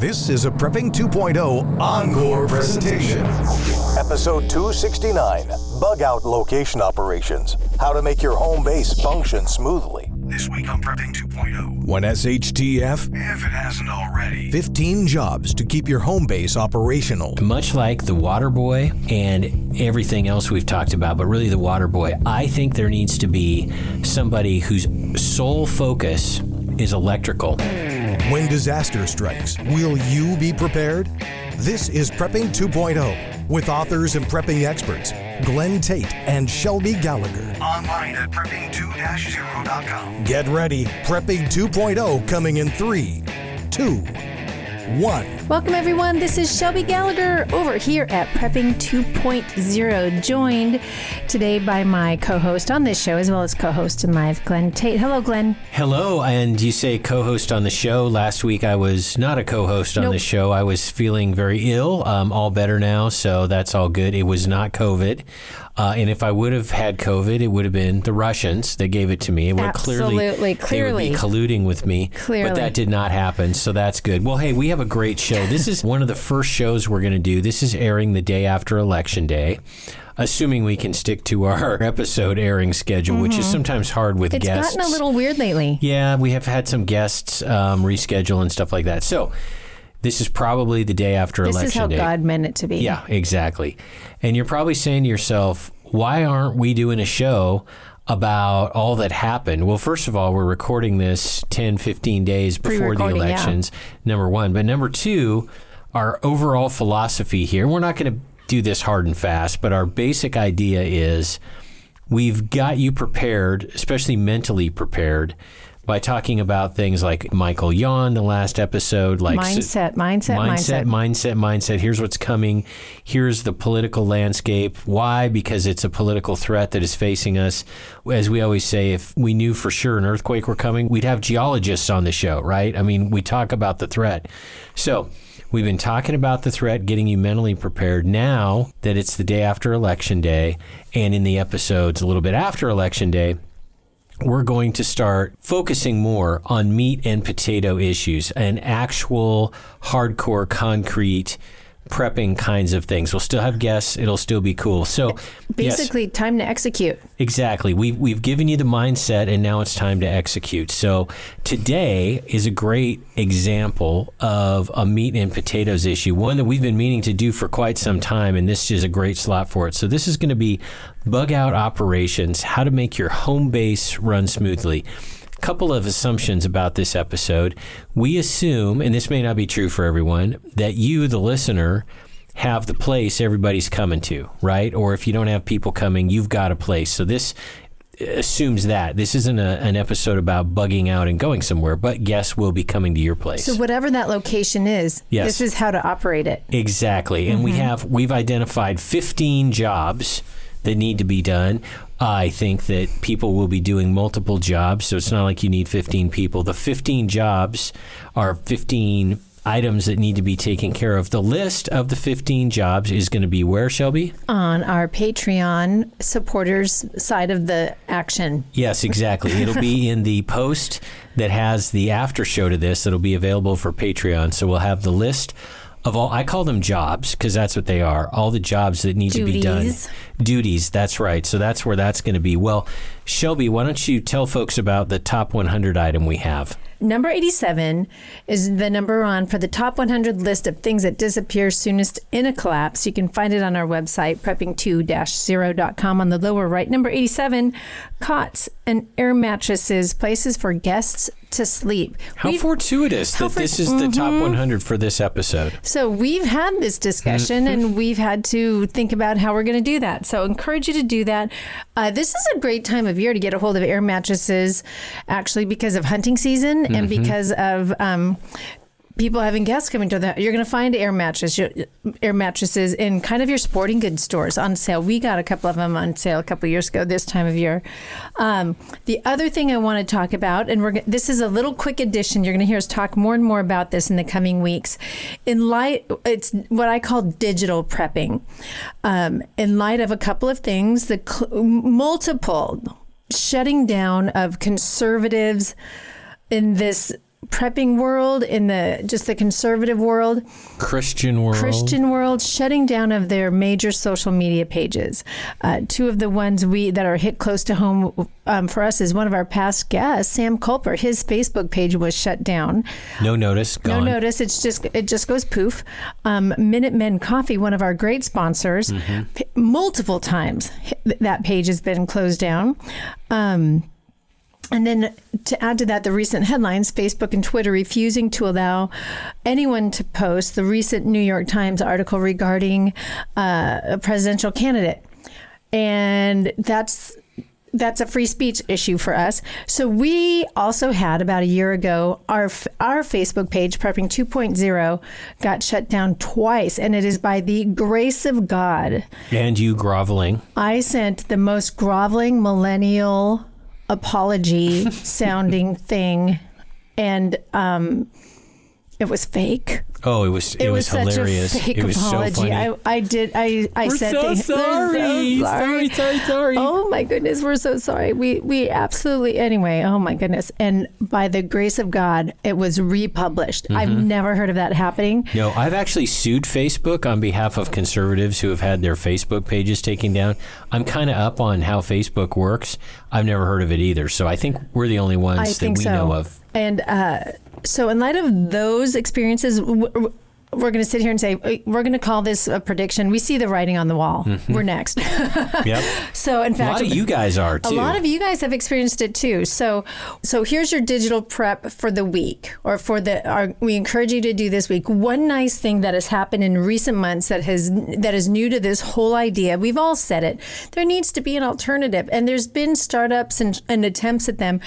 This is a Prepping 2.0 Encore presentation. Episode 269 Bug Out Location Operations How to Make Your Home Base Function Smoothly. This week on Prepping 2.0. One SHTF, if it hasn't already. 15 jobs to keep your home base operational. much like the water boy and everything else we've talked about, but really the water boy, I think there needs to be somebody whose sole focus is electrical. When disaster strikes, will you be prepared? This is Prepping 2.0 with authors and prepping experts Glen Tate and Shelby Gallagher. Online at prepping2-0.com. Get ready. Prepping 2.0 coming in 3, 2, 1. Welcome, everyone. This is Shelby Gallagher over here at Prepping 2.0, joined today by my co host on this show, as well as co host in live, Glen Tate. Hello, Glen. Hello, and you say co host on the show. Last week I was not a co host on Nope. the show. I was feeling very ill, um, all better now, so that's all good. It was not COVID. Uh, and if I would have had COVID, it would have been the Russians that gave it to me. It would have clearly, Absolutely, they would be clearly. colluding with me. Clearly. But that did not happen, so that's good. Well, hey, we have a great show. This is one of the first shows we're going to do. This is airing the day after Election Day. Assuming we can stick to our episode airing schedule, which is sometimes hard with Mm-hmm. It's guests. gotten a little weird lately. Yeah, we have had some guests um, reschedule and stuff like that. So this is probably the day after This election is how day. God meant it to be. Yeah, exactly. And you're probably saying to yourself, why aren't we doing a show about all that happened? Well, first of all, we're recording this 10, 15 days before the Pre-recording, yeah. elections, number one. But number two, our overall philosophy here, we're not going to do this hard and fast, but our basic idea is we've got you prepared, especially mentally prepared. By talking about things like Michael Yon, the last episode, like Mindset, mindset, mindset, mindset. mindset, mindset. Here's what's coming. Here's the political landscape. Why? Because it's a political threat that is facing us. As we always say, if we knew for sure an earthquake were coming, we'd have geologists on the show, right? I mean, we talk about the threat. So, we've been talking about the threat, getting you mentally prepared. Now that it's the day after election day, and in the episodes a little bit after election day, we're going to start focusing more on meat and potato issues and actual hardcore concrete prepping kinds of things. We'll still have guests. It'll still be cool. So yes, Basically, time to execute. exactly. We've, we've given you the mindset and now it's time to execute. So today is a great example of a meat and potatoes issue, one that we've been meaning to do for quite some time. And this is a great slot for it. So this is going to be bug out operations, how to make your home base run smoothly couple of assumptions about this episode. We assume, and this may not be true for everyone, that you, the listener, have the place everybody's coming to, right? Or if you don't have people coming, you've got a place. So this assumes that this isn't a, an episode about bugging out and going somewhere, but guests will be coming to your place. So, whatever that location is, Yes. this is how to operate it. Exactly. And we mm-hmm. have we've identified 15 jobs that need to be done. I think that people will be doing multiple jobs, so it's not like you need 15 people. The 15 jobs are 15 items that need to be taken care of. The list of the 15 jobs is going to be where, Shelby? On our Patreon supporters side of the action. Yes, exactly. It'll be in the post that has the after show to this that'll be available for Patreon. So we'll have the list of all I call them jobs because that's what they are. All the jobs that need to be done. Duties. Duties, that's right. So that's where that's going to be. Well, Shelby, why don't you tell folks about the top 100 item we have? Number 87 is the number on for the top 100 list of things that disappear soonest in a collapse. You can find it on our website, prepping2-0.com. On the lower right, number 87, cots and air mattresses, places for guests to sleep. How We've- fortuitous How that for- this is the top Mhm. 100 for this episode. So we've had this discussion Mm-hmm. and we've had to think about how we're going to do that. So I encourage you to do that. Uh, this is a great time of year to get a hold of air mattresses, actually because of hunting season and Mm-hmm. because of. Um, People having guests coming to the, you're going to find air mattress, air mattresses in kind of your sporting goods stores on sale. We got a couple of them on sale a couple years ago this time of year. Um, the other thing I want to talk about, and we're this is a little quick addition. You're going to hear us talk more and more about this in the coming weeks. In light, it's what I call digital prepping. Um, in light of a couple of things, the cl- multiple shutting down of conservatives in this prepping world, in the just the conservative world, Christian world. Christian world shutting down of their major social media pages. Uh, two of the ones we that are hit close to home um, for us is one of our past guests, Sam Culper. His Facebook page was shut down. No notice. Gone. No notice. It's just it just goes poof. Um, Minutemen Coffee, one of our great sponsors, p- multiple times that page has been closed down. Um, and then to add to that, the recent headlines Facebook and Twitter refusing to allow anyone to post the recent New York Times article regarding uh, a presidential candidate. And that's that's a free speech issue for us. So we also had about a year ago our our Facebook page Prepping 2.0 got shut down twice and it is by the grace of God. And you groveling. I sent the most groveling millennial apology sounding thing. And um it was fake. Oh, it was it, It, was, was, such hilarious. a fake it was apology. so funny. I, I did. I I We're said so things. We're so sorry. Sorry, sorry, sorry. Oh my goodness, we're so sorry. We we absolutely anyway. Oh my goodness. And by the grace of God, it was republished. I've Mm-hmm. never heard of that happening. No, I've actually sued Facebook on behalf of conservatives who have had their Facebook pages taken down. I'm kind of up on how Facebook works. I've never heard of it either. So I think we're the only ones I that we so. know of. And uh, so, in light of those experiences, we're going to sit here and say "Uh, we're going to call this a prediction. We see the writing on the wall. We're next. Yep. so, in fact, A lot of you guys are too. A lot of you guys have experienced it too. So, so here's your digital prep for the week, or for the. Our, we encourage you to do this week. One nice thing that has happened in recent months that has that is new to this whole idea. We've all said it. There needs to be an alternative, and there's been startups and, and attempts at them.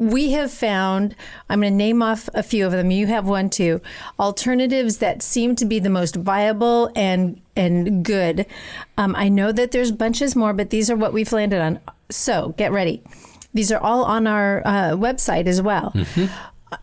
We have found, I'm going to name off a few of them. You have one too. Alternatives that seem to be the most viable and and good. Um, I know that there's bunches more, but these are what we've landed on. So get ready. These are all on our uh, website as well.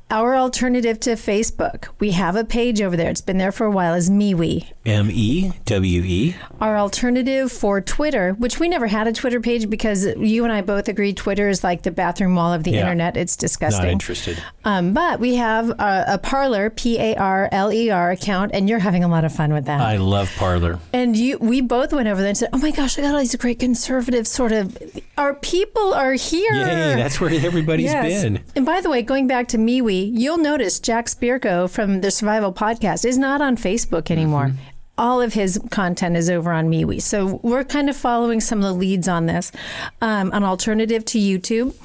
Our alternative to Facebook, we have a page over there. It's been there for a while. Is MeWe. M E W E. Our alternative for Twitter, which we never had a Twitter page because you and I both agreed Twitter is like the bathroom wall of the Yeah. internet. It's disgusting. Not interested. Um, but we have a, a Parler, P A R L E R account, and you're having a lot of fun with that. I love Parler. And you, we both went over there and said, "Oh my gosh, I got all these great conservative sort of. Our people are here. Yay, that's where everybody's Yes. been. And by the way, going back to MeWe, you'll notice Jack Spirko from the Survival Podcast is not on Facebook anymore. Mm-hmm. All of his content is over on MeWe. So we're kind of following some of the leads on this. Um, an alternative to YouTube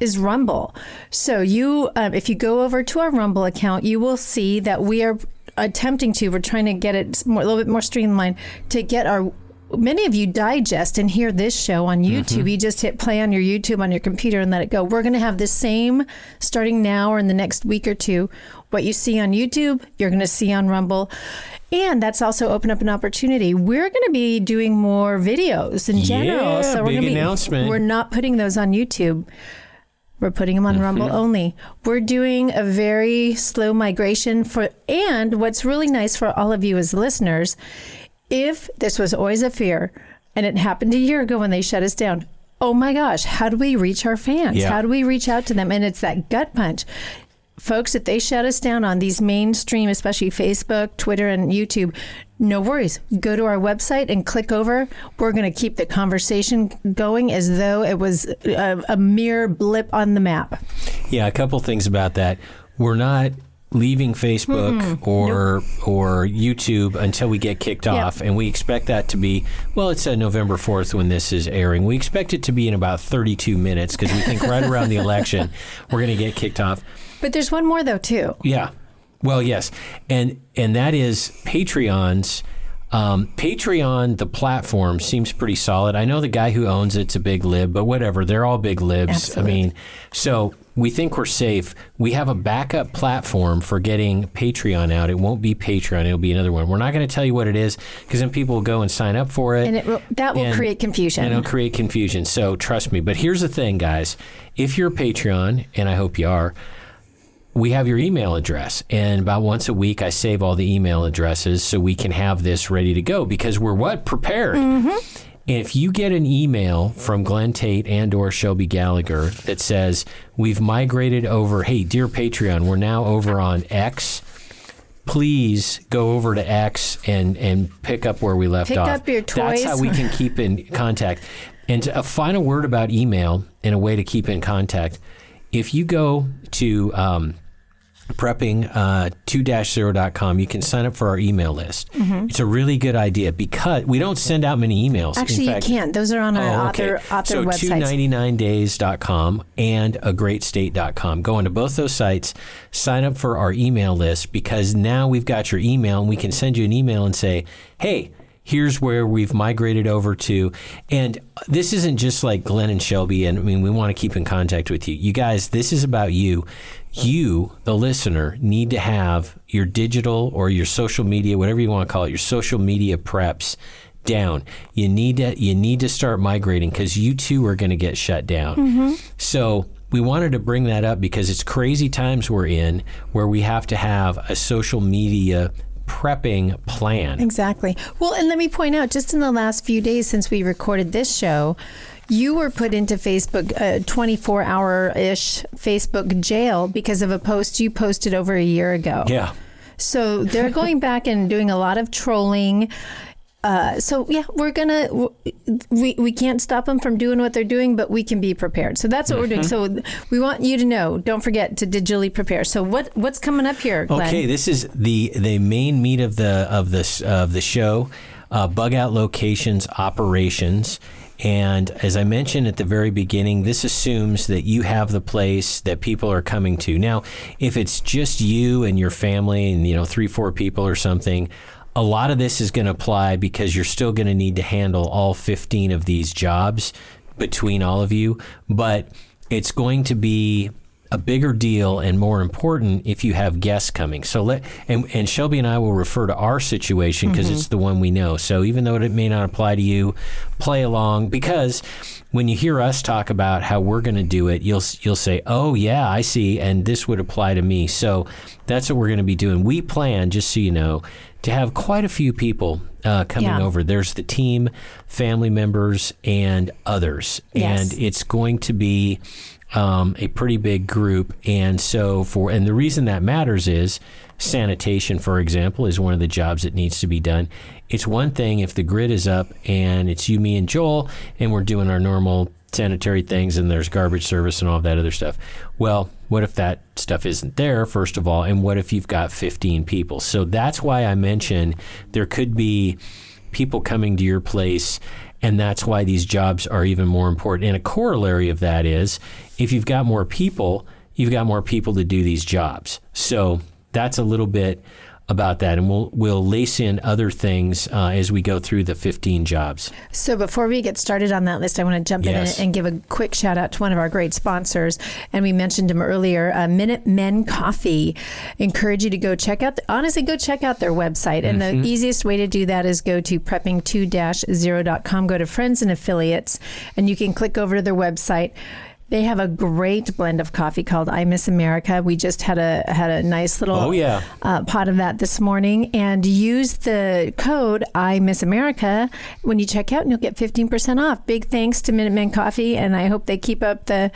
is Rumble. So you, um, if you go over to our Rumble account, you will see that we are attempting to. We're trying to get it more, a little bit more streamlined to get our many of you digest and hear this show on mm-hmm. YouTube. You just hit play on your YouTube on your computer and let it go. We're going to have the same starting now or in the next week or two. What you see on YouTube, you're going to see on Rumble. And that's also opened up an opportunity. We're going to be doing more videos in general. Yeah, so we're big gonna be, announcement. We're not putting those on YouTube. We're putting them on mm-hmm. Rumble only. We're doing a very slow migration for, and what's really nice for all of you as listeners, if this was always a fear and it happened a year ago when they shut us down, oh my gosh, how do we reach our fans? Yeah. How do we reach out to them? And it's that gut punch. Folks, if they shut us down on these mainstream, especially Facebook, Twitter, and YouTube, no worries. Go to our website and click over. We're going to keep the conversation going as though it was a, a mere blip on the map. Yeah, a couple things about that. We're not leaving Facebook or or YouTube until we get kicked Yep. off, and we expect that to be well. It's uh, November fourth when this is airing. We expect it to be in about thirty-two minutes because we think right around the election we're going to get kicked off. But there's one more, though, too. Yeah. Well, yes, and and that is Patreon's. Um, Patreon, the platform seems pretty solid. I know the guy who owns it's a big lib, but whatever. They're all big libs. Absolutely. I mean, so we think we're safe. We have a backup platform for getting Patreon out. It won't be Patreon. It'll be another one. We're not going to tell you what it is because then people will go and sign up for it. And it will, that will And- create confusion. and it'll create confusion. So trust me. But here's the thing, guys. If you're a Patreon, and I hope you are, we have your email address. And about once a week, I save all the email addresses so we can have this ready to go because we're what? Prepared. Mm-hmm. If you get an email from Glen Tate and or Shelby Gallagher that says we've migrated over, hey, dear Patreon, we're now over on X. Please go over to X and and pick up where we left Pick off. up your toys. That's how we can keep in contact. And a final word about email and a way to keep in contact. If you go to um, prepping uh, 2-0.com you can sign up for our email list it's a really good idea because we don't send out many emails In Actually, fact- you can't. Those are on our Oh, okay. author author so websites. 299days.com and a greatstate.com. Go into both those sites, sign up for our email list because now we've got your email and we can send you an email and say, hey, here's where we've migrated over to. And this isn't just like Glen and Shelby. And I mean, we want to keep in contact with you. You guys, this is about you. You, the listener, need to have your digital or your social media, whatever you want to call it, your social media preps down. You need to you need to start migrating because you too are going to get shut down. Mm-hmm. So we wanted to bring that up because it's crazy times we're in where we have to have a social media prepping plan. Exactly. Well, and let me point out, just in the last few days since we recorded this show, you were put into Facebook, uh, 24 hour ish Facebook jail because of a post you posted over a year ago. Yeah. So they're going back and doing a lot of trolling. Uh, so yeah, we're gonna we we can't stop them from doing what they're doing, but we can be prepared. So that's what we're doing. So we want you to know. Don't forget to digitally prepare. So what what's coming up here, Glen? Okay, this is the the main meat of the of this of the show, uh, bug out locations operations. And as I mentioned at the very beginning, this assumes that you have the place that people are coming to. Now, if it's just you and your family and you know three four people or something, a lot of this is going to apply because you're still going to need to handle all 15 of these jobs between all of you, but it's going to be a bigger deal and more important if you have guests coming. So let and, and Shelby and I will refer to our situation because mm-hmm. it's the one we know. So even though it may not apply to you, play along because when you hear us talk about how we're going to do it, you'll you'll say, "Oh yeah, I see," and this would apply to me. So that's what we're going to be doing. We plan, just so you know, to have quite a few people uh, coming Yeah. over. There's the team, family members, and others, Yes. and it's going to be um, a pretty big group. And so for and the reason that matters is sanitation, for example, is one of the jobs that needs to be done. It's one thing if the grid is up and it's you, me, and Joel, and we're doing our normal sanitary things and there's garbage service and all that other stuff. Well, what if that stuff isn't there, first of all? And what if you've got 15 people? So that's why I mentioned there could be people coming to your place. And that's why these jobs are even more important. And a corollary of that is if you've got more people, you've got more people to do these jobs. So that's a little bit about that. And we'll, we'll lace in other things uh, as we go through the 15 jobs. So before we get started on that list, I want to jump Yes. in and give a quick shout out to one of our great sponsors, and we mentioned him earlier, uh, Minutemen Coffee. Encourage you to go check out. honestly, go check out their website, and Mm-hmm. the easiest way to do that is go to prepping2-0.com. Go to Friends and Affiliates, and you can click over to their website. They have a great blend of coffee called I Miss America. We just had a had a nice little Oh, yeah. uh, pot of that this morning and use the code I Miss America when you check out and you'll get 15% off. Big thanks to Minutemen Coffee and I hope they keep up the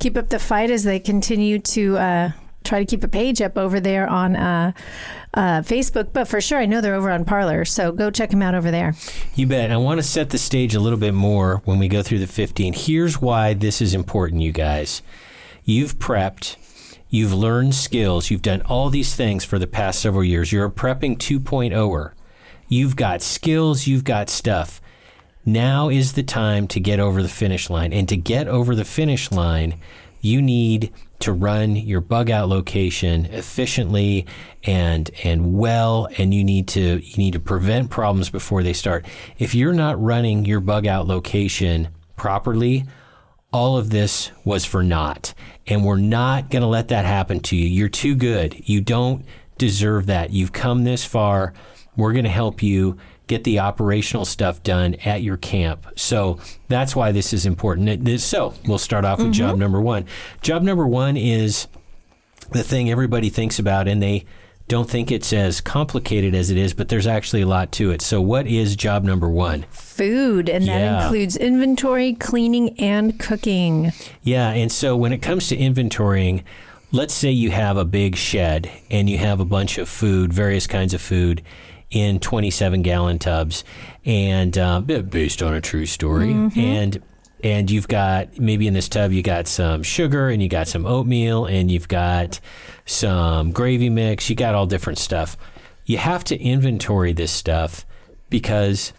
keep up the fight as they continue to uh, try to keep a page up over there on uh, uh, Facebook. But for sure, I know they're over on Parler, so go check them out over there. You bet. I want to set the stage a little bit more when we go through the 15. Here's why this is important, you guys. You've prepped, you've learned skills, you've done all these things for the past several years. You're a prepping 2.0er. You've got skills, you've got stuff. Now is the time to get over the finish line. And to get over the finish line, you need to run your bug out location efficiently and and well and you need to you need to prevent problems before they start. If you're not running your bug out location properly, all of this was for naught. And we're not going to let that happen to you. You're too good. You don't deserve that. You've come this far. We're going to help you get the operational stuff done at your camp. So that's why this is important. So we'll start off with job mm-hmm. number one. Job number one is the thing everybody thinks about and they don't think it's as complicated as it is, but there's actually a lot to it. So, what is job number one? Food, and that Yeah. includes inventory, cleaning, and cooking. Yeah, and so when it comes to inventorying, let's say you have a big shed and you have a bunch of food, various kinds of food, in 27 gallon tubs, and uh, based on a true story, and and you've got maybe in this tub you got some sugar and you got some oatmeal and you've got some gravy mix, you got all different stuff. You have to inventory this stuff because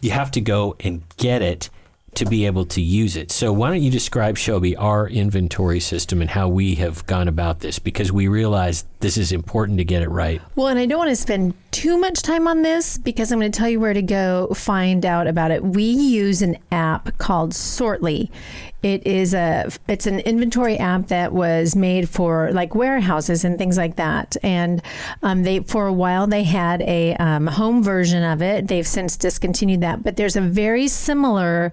you have to go and get it to be able to use it. So why don't you describe Shelby our inventory system and how we have gone about this because we realize this is important to get it right. Well, and I don't want to spend too much time on this because I'm going to tell you where to go find out about it. We use an app called Sortly. It is a it's an inventory app that was made for like warehouses and things like that. And um, they for a while they had a um, home version of it. They've since discontinued that, but there's a very similar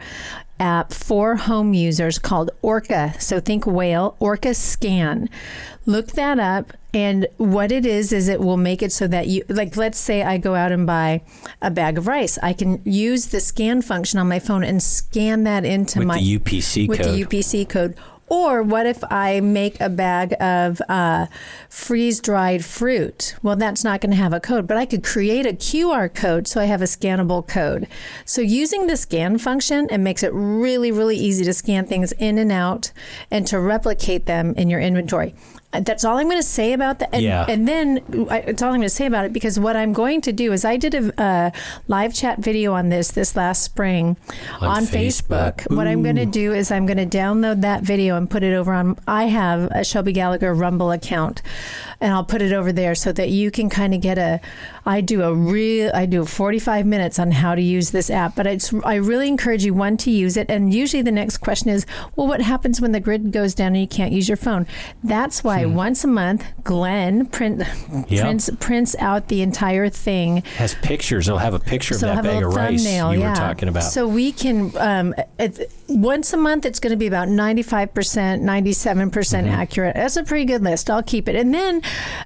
app for home users called Orca. So think whale, Orca Scan. Look that up. And what it is, is it will make it so that you, like, let's say I go out and buy a bag of rice. I can use the scan function on my phone and scan that into With my the UPC with code. the UPC code. Or what if I make a bag of uh, freeze dried fruit? Well, that's not going to have a code, but I could create a QR code so I have a scannable code. So using the scan function, it makes it really, really easy to scan things in and out and to replicate them in your inventory. That's all I'm going to say about that. And, Yeah. and then I, it's all I'm going to say about it because what I'm going to do is I did a, a live chat video on this this last spring On on, Facebook. Facebook. What I'm going to do is I'm going to download that video and put it over on. I have a Shelby Gallagher Rumble account, and I'll put it over there so that you can kind of get a. I do a real. I do 45 minutes on how to use this app, but it's. I really encourage you one to use it, and usually the next question is, well, what happens when the grid goes down and you can't use your phone? That's why once a month, Glen print, Yep. prints prints out the entire thing has pictures. It'll have a picture of so that a bag of little rice thumbnail, you yeah. were talking about. So we can um, once a month. It's going to be about ninety five percent, ninety seven percent Mm-hmm. accurate. That's a pretty good list. I'll keep it. And then,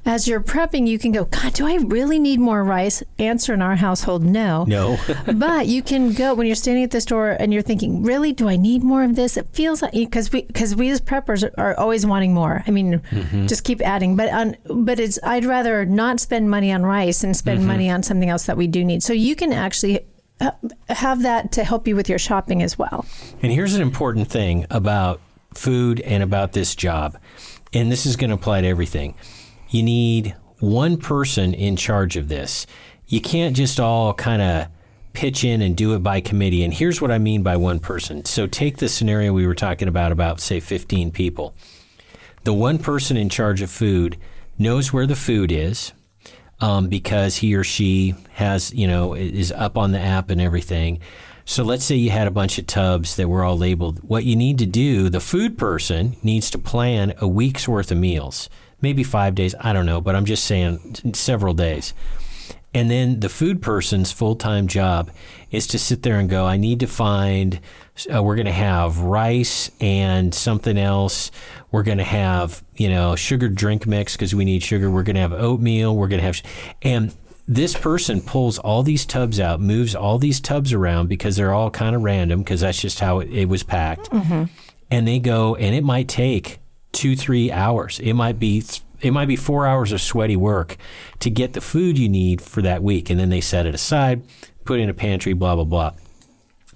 as you're prepping, you can go. God, do I really need more rice? Answer in our household, no. no. but you can go when you're standing at the store and you're thinking, really, do I need more of this? It feels like because we because we as preppers are, always wanting more. I mean, Mm-hmm. just keep adding. But on but it's I'd rather not spend money on rice and spend Mm-hmm. money on something else that we do need. So you can actually Uh, have that to help you with your shopping as well. And here's an important thing about food and about this job, and this is going to apply to everything. You need one person in charge of this. You can't just all kind of pitch in and do it by committee. And here's what I mean by one person. So take the scenario we were talking about, about say 15 people. The one person in charge of food knows where the food is um, because he or she has, you know, is up on the app and everything. So let's say you had a bunch of tubs that were all labeled. What you need to do, the food person needs to plan a week's worth of meals, maybe five days, I don't know, but I'm just saying several days. And then the food person's full time job is to sit there and go, I need to find, uh, we're going to have rice and something else. We're going to have, you know, sugar drink mix because we need sugar. We're going to have oatmeal. We're going to have, sh- and this person pulls all these tubs out, moves all these tubs around because they're all kind of random because that's just how it, it was packed. And they go, and it might take two, three hours. It might be th- it might be four hours of sweaty work to get the food you need for that week, and then they set it aside, put in a pantry, blah blah blah.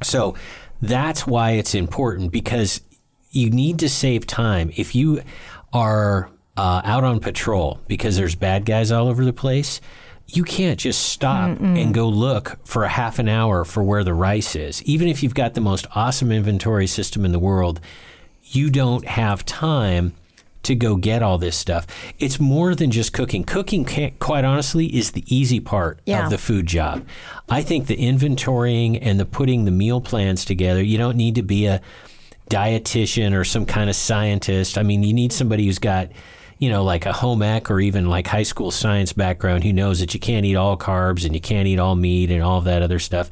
So that's why it's important because you need to save time. If you are uh, out on patrol because there's bad guys all over the place, you can't just stop and go look for a half an hour for where the rice is. Even if you've got the most awesome inventory system in the world, you don't have time to go get all this stuff. It's more than just cooking. Cooking, can't, quite honestly, is the easy part Yeah. of the food job. I think the inventorying and the putting the meal plans together, you don't need to be a dietitian or some kind of scientist. I mean, you need somebody who's got, you know, like a home ec or even like high school science background who knows that you can't eat all carbs and you can't eat all meat and all that other stuff.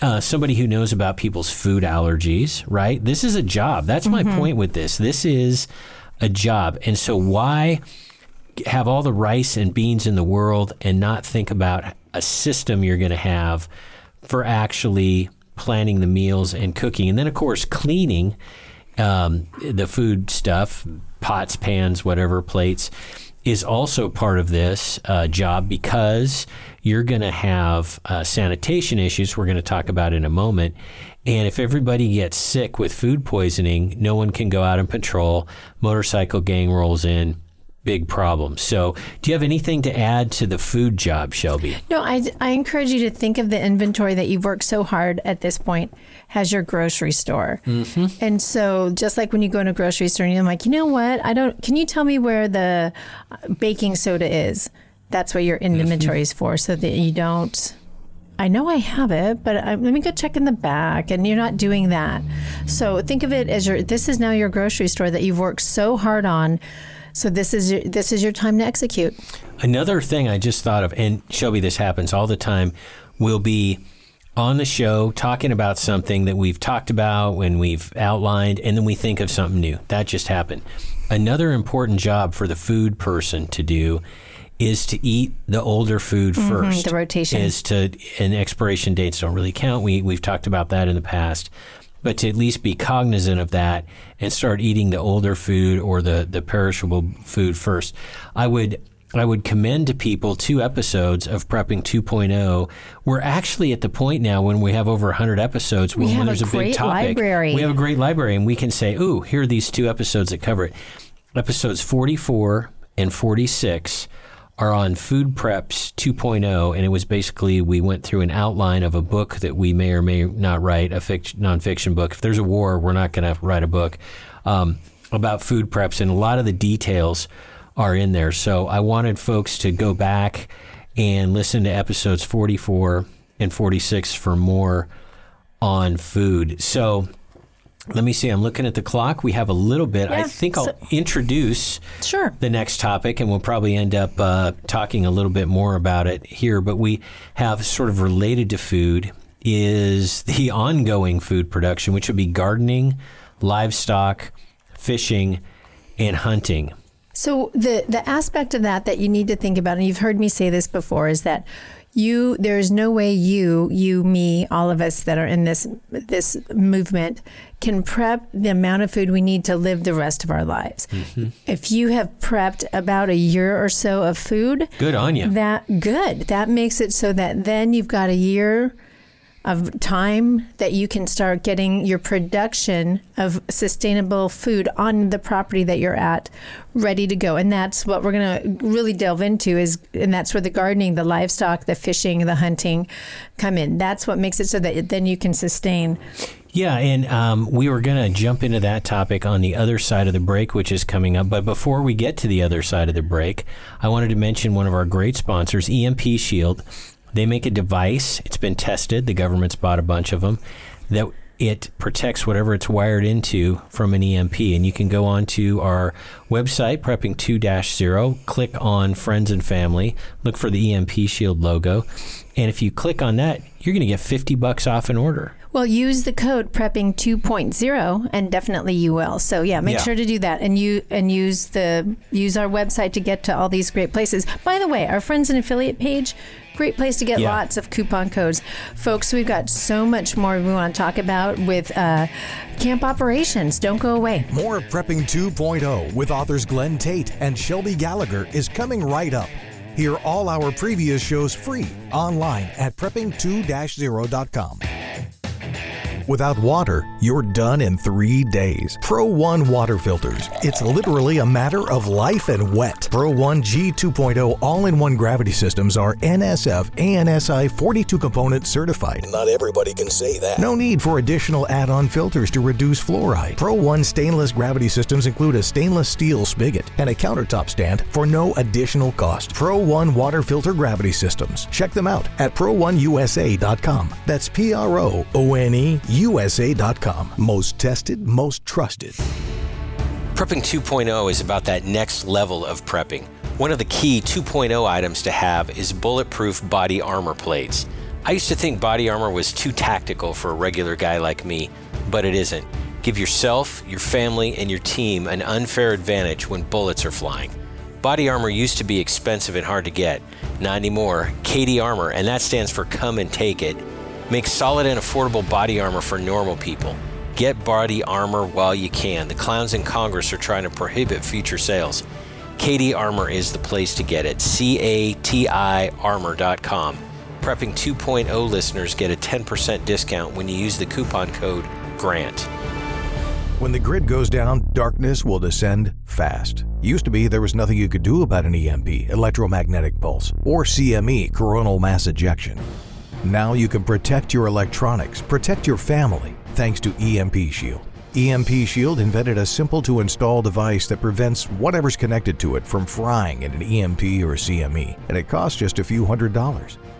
Uh, somebody who knows about people's food allergies, right? This is a job. That's my point with this. This is a job. And so, why have all the rice and beans in the world and not think about a system you're going to have for actually planning the meals and cooking. And then, of course, cleaning um, the food stuff, pots, pans, whatever, plates, is also part of this uh, job because you're going to have uh, sanitation issues we're going to talk about in a moment. And if everybody gets sick with food poisoning, no one can go out and patrol. Motorcycle gang rolls in big problem. So, do you have anything to add to the food job, Shelby? No, I, I encourage you to think of the inventory that you've worked so hard at this point as your grocery store. Mm-hmm. And so, just like when you go in a grocery store and you're like, you know what? I don't, can you tell me where the baking soda is? That's what your inventory mm-hmm. is for, so that you don't. I know I have it, but I, let me go check in the back. And you're not doing that. So think of it as your. This is now your grocery store that you've worked so hard on so this is your, this is your time to execute. Another thing I just thought of, and Shelby, this happens all the time. We'll be on the show talking about something that we've talked about when we've outlined, and then we think of something new. That just happened. Another important job for the food person to do is to eat the older food mm-hmm, first. The rotation is to, and expiration dates don't really count. We we've talked about that in the past but to at least be cognizant of that and start eating the older food or the, the perishable food first. I would I would commend to people two episodes of Prepping 2.0. We're actually at the point now when we have over 100 episodes we when there's a, a big topic. Library. We have a great library and we can say, ooh, here are these two episodes that cover it. Episodes 44 and 46 are on Food Preps 2.0, and it was basically we went through an outline of a book that we may or may not write, a fiction, nonfiction book. If there's a war, we're not going to write a book um, about food preps, and a lot of the details are in there. So I wanted folks to go back and listen to episodes 44 and 46 for more on food. So let me see. I'm looking at the clock. We have a little bit. Yeah, I think I'll introduce sure. the next topic, and we'll probably end up uh, talking a little bit more about it here. But we have sort of related to food is the ongoing food production, which would be gardening, livestock, fishing, and hunting. So the the aspect of that that you need to think about, and you've heard me say this before, is that you there's no way you you me all of us that are in this this movement can prep the amount of food we need to live the rest of our lives. Mm-hmm. if you have prepped about a year or so of food good on you that good. That makes it so that then you've got a year of time that you can start getting your production of sustainable food on the property that you're at ready to go and that's what we're going to really delve into is and that's where the gardening the livestock the fishing the hunting come in that's what makes it so that then you can sustain yeah, and um, we were going to jump into that topic on the other side of the break, which is coming up. But before we get to the other side of the break, I wanted to mention one of our great sponsors, EMP Shield. They make a device. It's been tested. The government's bought a bunch of them that it protects whatever it's wired into from an EMP. And you can go on to our website, Prepping 2 0, click on Friends and Family, look for the EMP Shield logo. And if you click on that, you're going to get 50 bucks off an order. Well, use the code prepping 2.0 and definitely you will. So yeah, make yeah. sure to do that and you and use the use our website to get to all these great places. By the way, our friends and affiliate page, great place to get yeah. lots of coupon codes. Folks, we've got so much more we want to talk about with uh, camp operations. Don't go away. More Prepping 2.0 with authors Glen Tate and Shelby Gallagher is coming right up. Hear all our previous shows free online at prepping2-0.com. Without water, you're done in three days. Pro One water filters. It's literally a matter of life and wet. Pro One G 2.0 all in one gravity systems are NSF ANSI 42 component certified. Not everybody can say that. No need for additional add on filters to reduce fluoride. Pro One stainless gravity systems include a stainless steel spigot and a countertop stand for no additional cost. Pro One water filter gravity systems. Check them out at pro1usa.com. That's P R O O N E USA.com. Most tested, most trusted. Prepping 2.0 is about that next level of prepping. One of the key 2.0 items to have is bulletproof body armor plates. I used to think body armor was too tactical for a regular guy like me, but it isn't. Give yourself, your family, and your team an unfair advantage when bullets are flying. Body armor used to be expensive and hard to get. Not anymore. CATI Armor, and that stands for Come and Take It, makes solid and affordable body armor for normal people. Get body armor while you can. The clowns in Congress are trying to prohibit future sales. CATI Armor is the place to get it. C A T I armor.com. Prepping 2.0 listeners get a 10% discount when you use the coupon code GRANT. When the grid goes down, darkness will descend fast. Used to be there was nothing you could do about an EMP, electromagnetic pulse, or CME, coronal mass ejection. Now you can protect your electronics, protect your family, thanks to EMP Shield. EMP Shield invented a simple to install device that prevents whatever's connected to it from frying in an EMP or CME, and it costs just a few hundred dollars.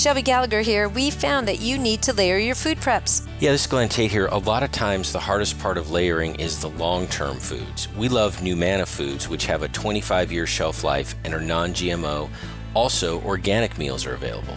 Shelby Gallagher here. We found that you need to layer your food preps. Yeah, this is Glen Tate here. A lot of times, the hardest part of layering is the long term foods. We love NuManna foods, which have a 25 year shelf life and are non GMO. Also, organic meals are available.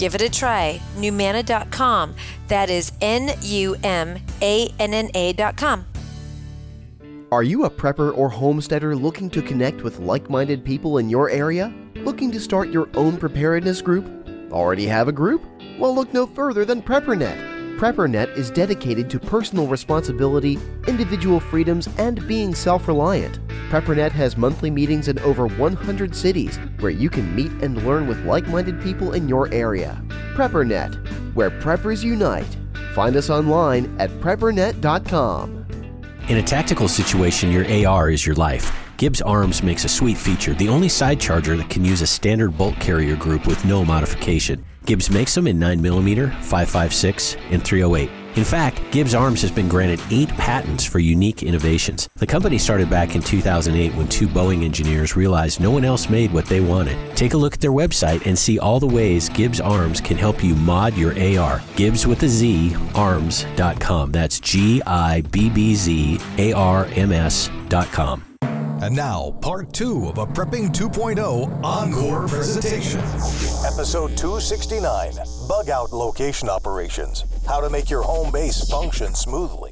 Give it a try. NuManna.com. That is N U M A N N A.com. Are you a prepper or homesteader looking to connect with like minded people in your area? Looking to start your own preparedness group? Already have a group? Well, look no further than PrepperNet. PrepperNet is dedicated to personal responsibility, individual freedoms, and being self reliant. PrepperNet has monthly meetings in over 100 cities where you can meet and learn with like minded people in your area. PrepperNet, where preppers unite. Find us online at preppernet.com. In a tactical situation, your AR is your life. Gibbz Arms makes a sweet feature, the only side charger that can use a standard bolt carrier group with no modification. Gibbz makes them in 9mm, 5.56, and 308. In fact, Gibbz Arms has been granted eight patents for unique innovations. The company started back in 2008 when two Boeing engineers realized no one else made what they wanted. Take a look at their website and see all the ways Gibbz Arms can help you mod your AR. Gibbz with a Z, arms.com. That's G I B B Z A R M S.com. And now, part two of a Prepping 2.0 Encore presentation. Episode 269 Bug Out Location Operations. How to make your home base function smoothly.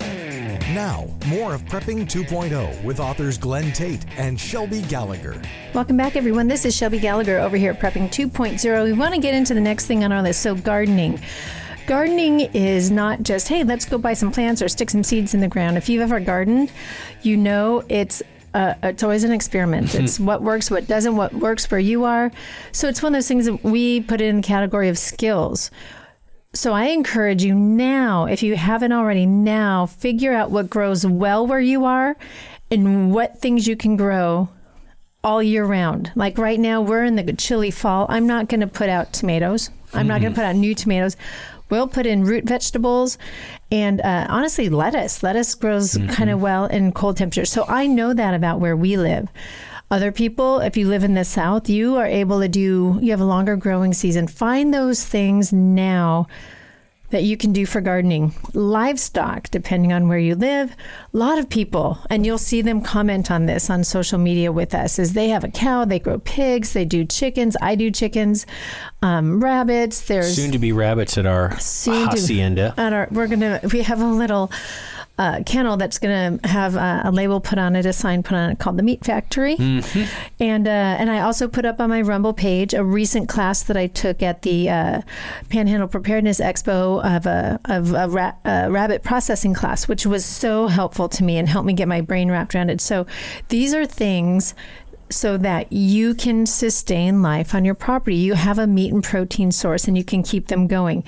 Now, more of Prepping 2.0 with authors Glen Tate and Shelby Gallagher. Welcome back, everyone. This is Shelby Gallagher over here at Prepping 2.0. We want to get into the next thing on our list. So, gardening. Gardening is not just, hey, let's go buy some plants or stick some seeds in the ground. If you've ever gardened, you know it's uh, it's always an experiment. It's what works, what doesn't, what works where you are. So it's one of those things that we put in the category of skills. So I encourage you now, if you haven't already, now figure out what grows well where you are and what things you can grow all year round. Like right now, we're in the chilly fall. I'm not going to put out tomatoes. I'm not going to put out new tomatoes. We'll put in root vegetables and uh, honestly, lettuce. Lettuce grows kind of well in cold temperatures. So I know that about where we live. Other people, if you live in the South, you are able to do, you have a longer growing season. Find those things now that you can do for gardening. Livestock, depending on where you live, a lot of people, and you'll see them comment on this on social media with us, is they have a cow, they grow pigs, they do chickens. I do chickens, um, rabbits. There's Soon to be rabbits at our Soon to- hacienda. at our, we're gonna we have a little uh, kennel that's gonna have uh, a label put on it, a sign put on it called the Meat Factory, and uh, and I also put up on my Rumble page a recent class that I took at the uh, Panhandle Preparedness Expo of a of a, ra- a rabbit processing class, which was so helpful to me and helped me get my brain wrapped around it. So these are things so that you can sustain life on your property. You have a meat and protein source and you can keep them going.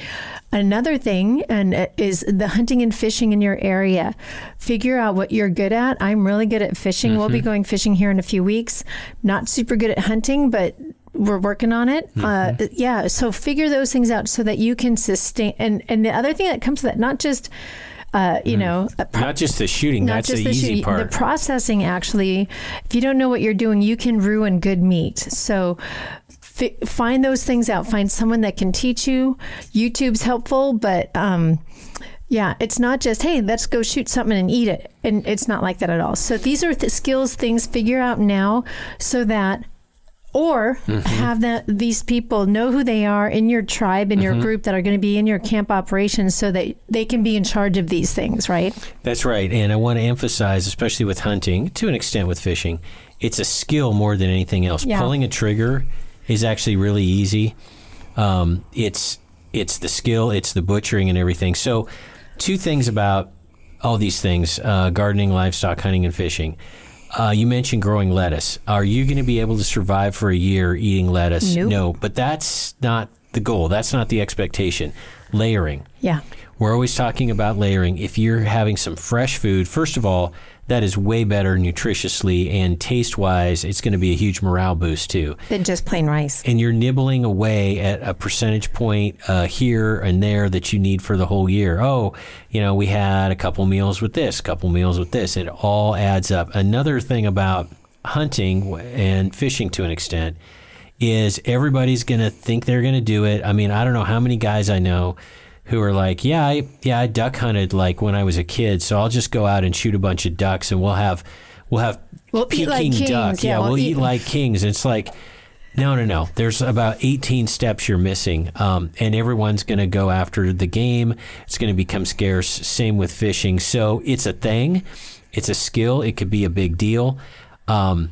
Another thing and uh, is the hunting and fishing in your area. Figure out what you're good at. I'm really good at fishing. We'll be going fishing here in a few weeks. Not super good at hunting, but we're working on it. Uh, yeah. So figure those things out so that you can sustain. And and the other thing that comes to that, not just uh, you know, pro- Not just the shooting, not that's just the, the easy shooting, part. The processing actually, if you don't know what you're doing, you can ruin good meat. So fi- find those things out. Find someone that can teach you. YouTube's helpful, but um, yeah, it's not just hey, let's go shoot something and eat it, and it's not like that at all. So these are the skills, things figure out now, so that. Or Mm-hmm. have that these people know who they are in your tribe, in your Mm-hmm. group that are going to be in your camp operations, so that they can be in charge of these things, right? That's right. And I want to emphasize, especially with hunting, to an extent with fishing, it's a skill more than anything else. Yeah. Pulling a trigger is actually really easy. Um, it's it's the skill, it's the butchering and everything. So, two things about all these things: uh, gardening, livestock, hunting, and fishing. Uh, you mentioned growing lettuce. Are you going to be able to survive for a year eating lettuce? Nope. No, but that's not the goal. That's not the expectation. Layering. Yeah. We're always talking about layering. If you're having some fresh food, first of all, that is way better nutritiously and taste wise. It's going to be a huge morale boost too. Than just plain rice. And you're nibbling away at a percentage point uh, here and there that you need for the whole year. Oh, you know, we had a couple meals with this, a couple meals with this. It all adds up. Another thing about hunting and fishing to an extent is everybody's going to think they're going to do it. I mean, I don't know how many guys I know who are like, yeah, I, yeah, I duck hunted like when I was a kid, so I'll just go out and shoot a bunch of ducks, and we'll have, we'll have We'll eat like duck. kings. Yeah, Yeah, we'll, we'll eat eat- like kings. It's like, no, no, no. There's about 18 steps you're missing, um, and everyone's going to go after the game. It's going to become scarce. Same with fishing. So it's a thing. It's a skill. It could be a big deal. Um,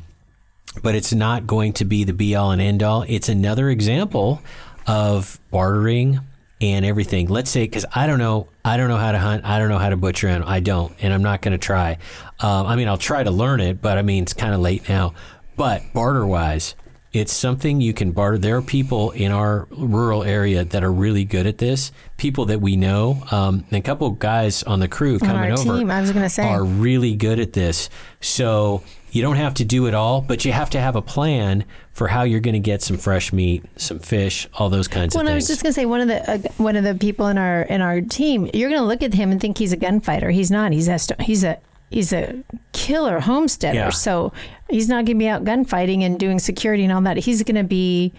but it's not going to be the be all and end all. It's another example of bartering and everything. Let's say, because I don't know, I don't know how to hunt, I don't know how to butcher, and I don't, and I'm not going to try. Um, I mean, I'll try to learn it, but I mean, it's kind of late now. But barter wise, it's something you can barter. There are people in our rural area that are really good at this. People that we know, um, and a couple of guys on the crew coming our over team, I was gonna say. are really good at this. So you don't have to do it all, but you have to have a plan for how you're going to get some fresh meat, some fish, all those kinds Well, of things. Well, I was just gonna say one of the uh, one of the people in our in our team. You're gonna look at him and think he's a gunfighter. He's not. He's a he's a he's a killer homesteader. Yeah. So he's not gonna be out gunfighting and doing security and all that. He's gonna be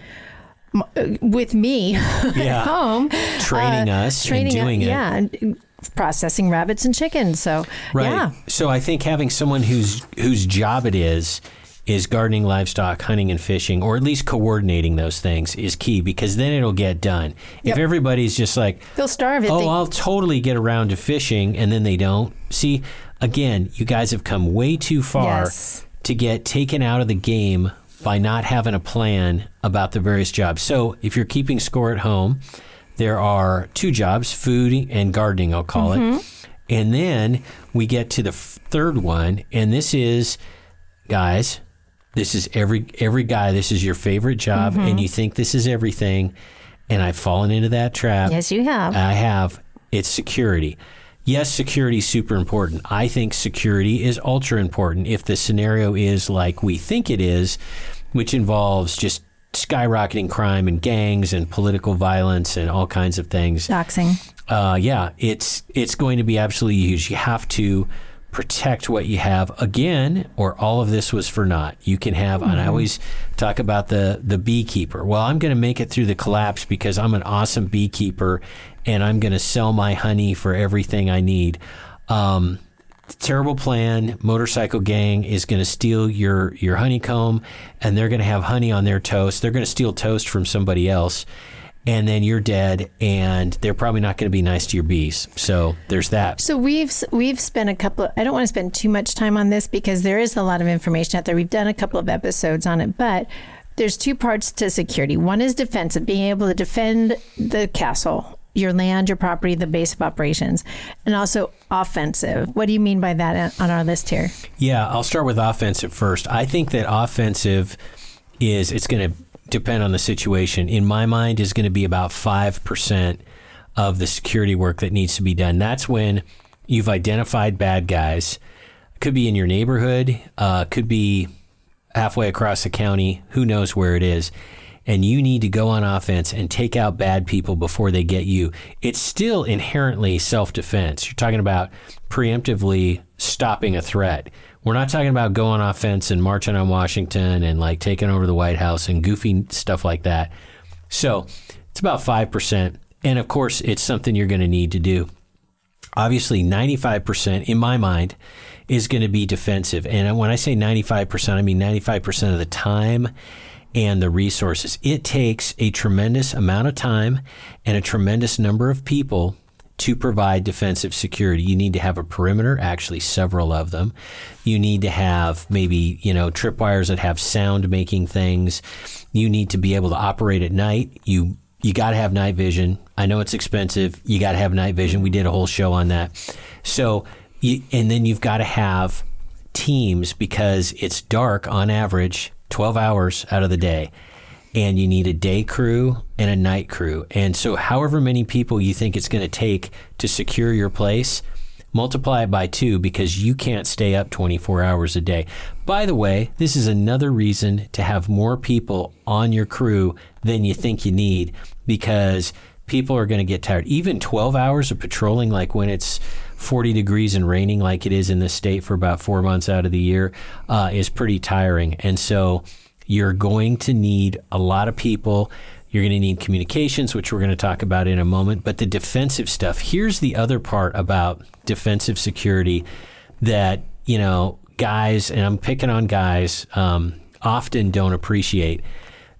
uh, with me Yeah. at home, Training uh, us and training us- it. Yeah, processing rabbits and chickens. So Right. yeah, So I think having someone whose whose job it is is gardening, livestock, hunting, and fishing, or at least coordinating those things, is key because then it'll get done. Yep. If everybody's just like, they'll starve if oh, they I'll totally get around to fishing, and then they don't. See, again, you guys have come way too far Yes. to get taken out of the game by not having a plan about the various jobs. So if you're keeping score at home, there are two jobs food and gardening, I'll call it. Mm-hmm. And then we get to the f- third one, and this is, guys, this is every every guy. This is your favorite job, and mm-hmm. you think this is everything. And I've fallen into that trap. yes, you have. I have. It's security. Yes, security is super important. I think security is ultra important if the scenario is like we think it is, which involves just skyrocketing crime and gangs and political violence and all kinds of things. Doxing. Uh, yeah, it's it's going to be absolutely huge. You have to protect what you have again, or all of this was for naught. You can have, and I always talk about the the beekeeper. Well, I'm going to make it through the collapse because I'm an awesome beekeeper, and I'm going to sell my honey for everything I need. Um, terrible plan. Motorcycle gang is going to steal your your honeycomb, and they're going to have honey on their toast. They're going to steal toast from somebody else, and then you're dead. And they're probably not going to be nice to your bees. So there's that. So we've we've spent a couple. Of, I don't want to spend too much time on this because there is a lot of information out there. We've done a couple of episodes on it, but there's two parts to security. One is defensive, being able to defend the castle your land, your property, the base of operations, and also offensive. What do you mean by that on our list here? Yeah, I'll start with offensive first. I think that offensive is it's going to depend on the situation. In my mind, is going to be about five percent of the security work that needs to be done. That's when you've identified bad guys. Could be in your neighborhood, uh, could be halfway across the county. Who knows where it is? And you need to go on offense and take out bad people before they get you. It's still inherently self defense. You're talking about preemptively stopping a threat. We're not talking about going offense and marching on Washington and like taking over the White House and goofy stuff like that. So it's about 5%. And of course, it's something you're going to need to do. Obviously, 95% in my mind is going to be defensive. And when I say 95%, I mean 95% of the time and the resources. It takes a tremendous amount of time and a tremendous number of people to provide defensive security. You need to have a perimeter, actually several of them. You need to have maybe, you know, tripwires that have sound making things. You need to be able to operate at night. You you got to have night vision. I know it's expensive. You got to have night vision. We did a whole show on that. So, you, and then you've got to have teams because it's dark on average 12 hours out of the day. And you need a day crew and a night crew. And so, however many people you think it's going to take to secure your place, multiply it by two because you can't stay up 24 hours a day. By the way, this is another reason to have more people on your crew than you think you need because people are going to get tired. Even 12 hours of patrolling, like when it's 40 degrees and raining, like it is in this state for about four months out of the year, uh, is pretty tiring. And so you're going to need a lot of people. You're going to need communications, which we're going to talk about in a moment. But the defensive stuff, here's the other part about defensive security that, you know, guys, and I'm picking on guys, um, often don't appreciate.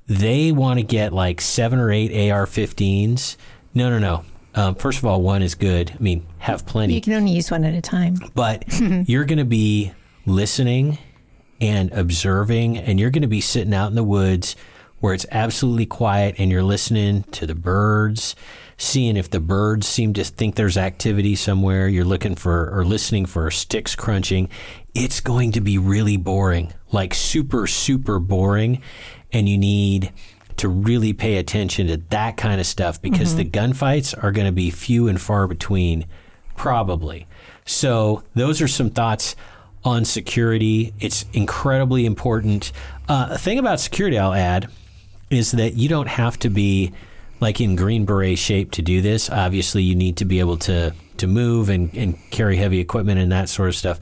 They want to get like seven or eight AR 15s. No, no, no. Um, first of all, one is good. I mean, have plenty. You can only use one at a time. But you're going to be listening and observing, and you're going to be sitting out in the woods where it's absolutely quiet and you're listening to the birds, seeing if the birds seem to think there's activity somewhere. You're looking for or listening for sticks crunching. It's going to be really boring, like super, super boring. And you need to really pay attention to that kind of stuff because mm-hmm. the gunfights are going to be few and far between, probably. So, those are some thoughts on security. It's incredibly important. Uh, a thing about security, I'll add, is that you don't have to be like in Green Beret shape to do this. Obviously, you need to be able to to move and, and carry heavy equipment and that sort of stuff.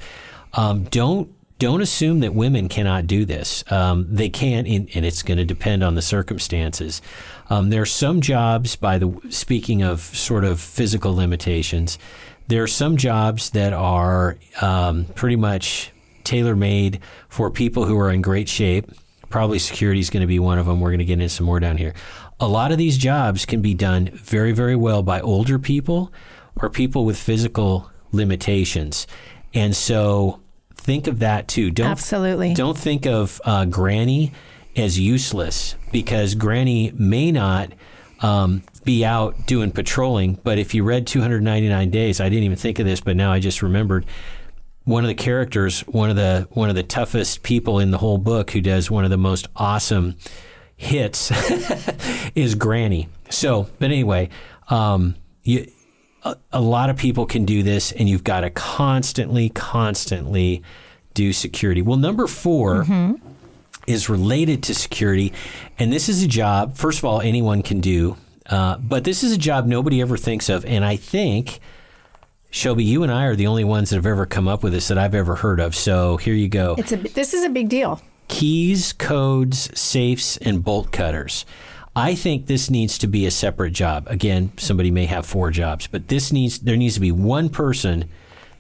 Um, don't don't assume that women cannot do this. Um, they can, in, and it's going to depend on the circumstances. Um, there are some jobs, by the speaking of sort of physical limitations, there are some jobs that are um, pretty much tailor made for people who are in great shape. Probably security is going to be one of them. We're going to get into some more down here. A lot of these jobs can be done very, very well by older people or people with physical limitations. And so think of that too. Don't absolutely don't think of uh, Granny as useless because Granny may not um, be out doing patrolling. But if you read 299 Days, I didn't even think of this, but now I just remembered. One of the characters, one of the one of the toughest people in the whole book, who does one of the most awesome hits, is Granny. So, but anyway, um, you, a, a lot of people can do this, and you've got to constantly, constantly do security. Well, number 4 mm-hmm. is related to security, and this is a job. First of all, anyone can do, uh, but this is a job nobody ever thinks of, and I think. Shelby, you and I are the only ones that have ever come up with this that I've ever heard of. So here you go. It's a this is a big deal. Keys, codes, safes, and bolt cutters. I think this needs to be a separate job. Again, somebody may have four jobs, but this needs there needs to be one person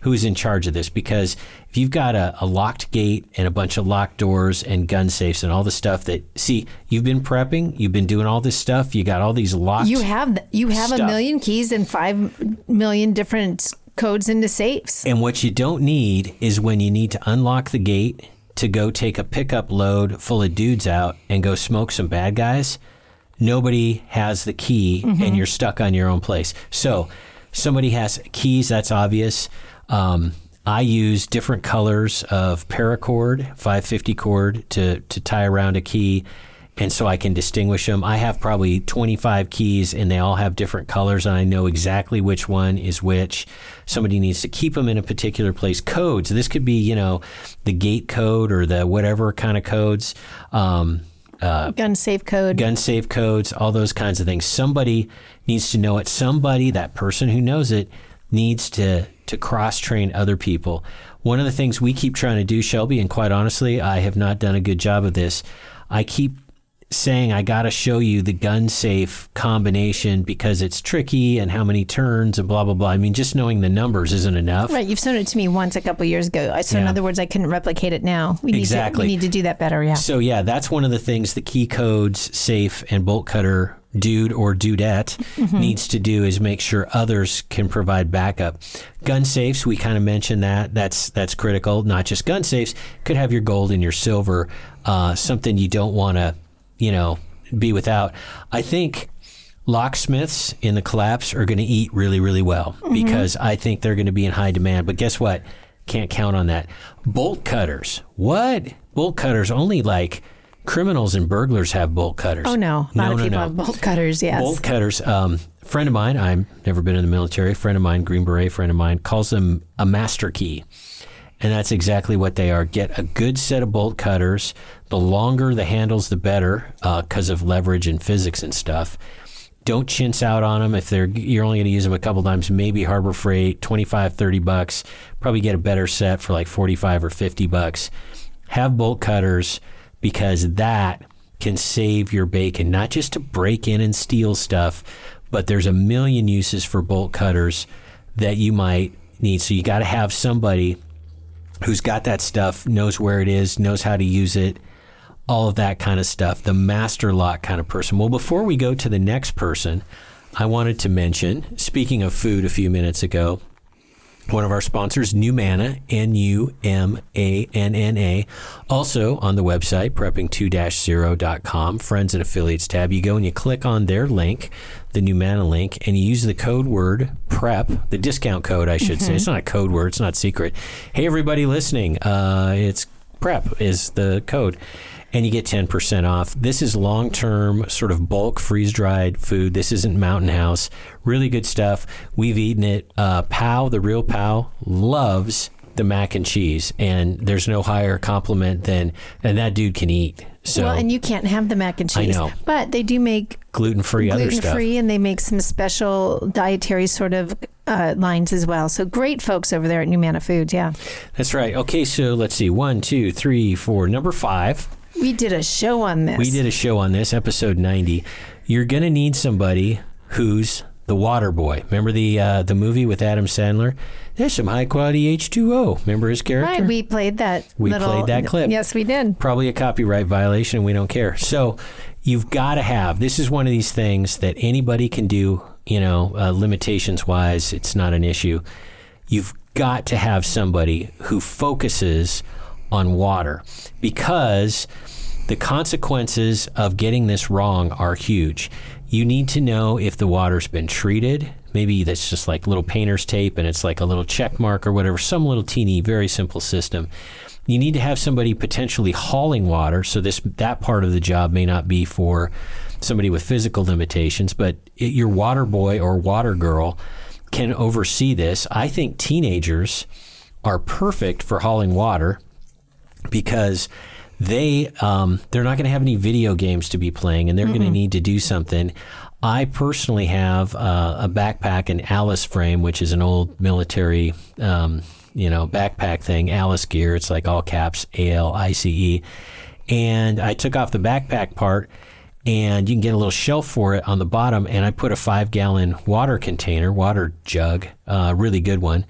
who is in charge of this because if you've got a, a, locked gate and a bunch of locked doors and gun safes and all the stuff that see you've been prepping you've been doing all this stuff you got all these locked you have you have stuff. a million keys and five million different codes into safes and what you don't need is when you need to unlock the gate to go take a pickup load full of dudes out and go smoke some bad guys nobody has the key and you're stuck on your own place. So somebody has keys, that's obvious. Um, I use different colors of paracord, 550 cord to, to tie around a key. And so I can distinguish them. I have probably 25 keys and they all have different colors, and I know exactly which one is which. Somebody needs to keep them in a particular place. Codes. This could be, you know, the gate code or the whatever kind of codes. Um, Uh, gun safe code. gun safe codes, all those kinds of things. Somebody needs to know it. Somebody, that person who knows it, needs to to cross train other people. One of the things we keep trying to do, Shelby, and quite honestly, I have not done a good job of this. I keep saying I got to show you the gun safe combination because it's tricky and how many turns and blah blah blah. I mean, just knowing the numbers isn't enough. Right, you've shown it to me once a couple years ago. I- So in other words, I couldn't replicate it now. We need Exactly. To, we need to do that better. Yeah. So yeah, that's one of the things the key codes safe and bolt cutter dude or dudette needs to do is make sure others can provide backup. Gun safes, we kind of mentioned that. That's that's critical. Not just gun safes, could have your gold and your silver, uh, something you don't want to, you know, be without. I think locksmiths in the collapse are going to eat really, really well because I think they're going to be in high demand. But guess what? Can't count on that. Bolt cutters. What? Bolt cutters only like criminals and burglars have bolt cutters. oh no, a lot no, of no, people no. have bolt cutters. Yes. Bolt cutters. Um, friend of mine, I've never been in the military. Friend of mine, Green Beret friend of mine, calls them a master key. And that's exactly what they are. Get a good set of bolt cutters. The longer the handles, the better uh, because of leverage and physics and stuff. Don't chintz out on them if they're you're only going to use them a couple times. Maybe Harbor Freight, 25, 30 bucks. Probably get a better set for like 45 or 50 bucks. Have bolt cutters because that can save your bacon, not just to break in and steal stuff, but there's a million uses for bolt cutters that you might need. So you got to have somebody who's got that stuff, knows where it is, knows how to use it, all of that kind of stuff, the master lock kind of person. Well, before we go to the next person, I wanted to mention, speaking of food a few minutes ago, one of our sponsors, Numanna, N U M A N N A. Also on the website, prepping2-0.com, friends and affiliates tab. You go and you click on their link, the Numanna link, and you use the code word PREP, the discount code, I should say. It's not a code word, it's not secret. Hey, everybody listening, uh, it's PREP is the code. And you get 10% off. This is long term, sort of bulk freeze dried food. This isn't Mountain House. Really good stuff. We've eaten it. Uh, Pow, the real Pow, loves the mac and cheese. And there's no higher compliment than, and that dude can eat. So well, and you can't have the mac and cheese. I know. But they do make gluten free other stuff. Gluten free, and they make some special dietary sort of uh, lines as well. So great folks over there at Numanna Foods. Yeah, That's right. Okay, so let's see. One, two, three, four. Number five. We did a show on this. We did a show on this, episode 90. You're going to need somebody who's the water boy. Remember the uh, the movie with Adam Sandler? There's some high quality H2O. Remember his character? Right, we played that. We little, played that clip. Yes, we did. Probably a copyright violation, and we don't care. So you've got to have this is one of these things that anybody can do, you know, uh, limitations wise, it's not an issue. You've got to have somebody who focuses on water because the consequences of getting this wrong are huge. You need to know if the water's been treated. Maybe that's just like little painter's tape and it's like a little check mark or whatever, some little teeny, very simple system. You need to have somebody potentially hauling water. So this that part of the job may not be for somebody with physical limitations, but it, your water boy or water girl can oversee this. I think teenagers are perfect for hauling water because they um, they're not going to have any video games to be playing, and they're going to need to do something. I personally have uh, a backpack, an ALICE frame, which is an old military, um, you know, backpack thing. ALICE gear. It's like all caps A L I C E, and I took off the backpack part. And you can get a little shelf for it on the bottom. And I put a five gallon water container, water jug, uh, really good one,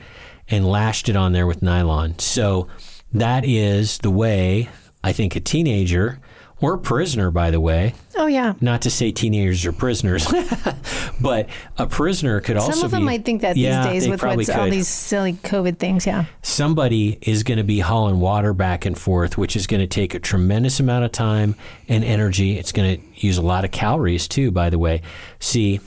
and lashed it on there with nylon. So that is the way I think a teenager or a prisoner, by the way. Oh yeah. Not to say teenagers are prisoners, but a prisoner could also Some of them be, might think that Yeah, these days with what's all these silly COVID things. Yeah. somebody is going to be hauling water back and forth, which is going to take a tremendous amount of time and energy. It's going to use a lot of calories too, by the way. See,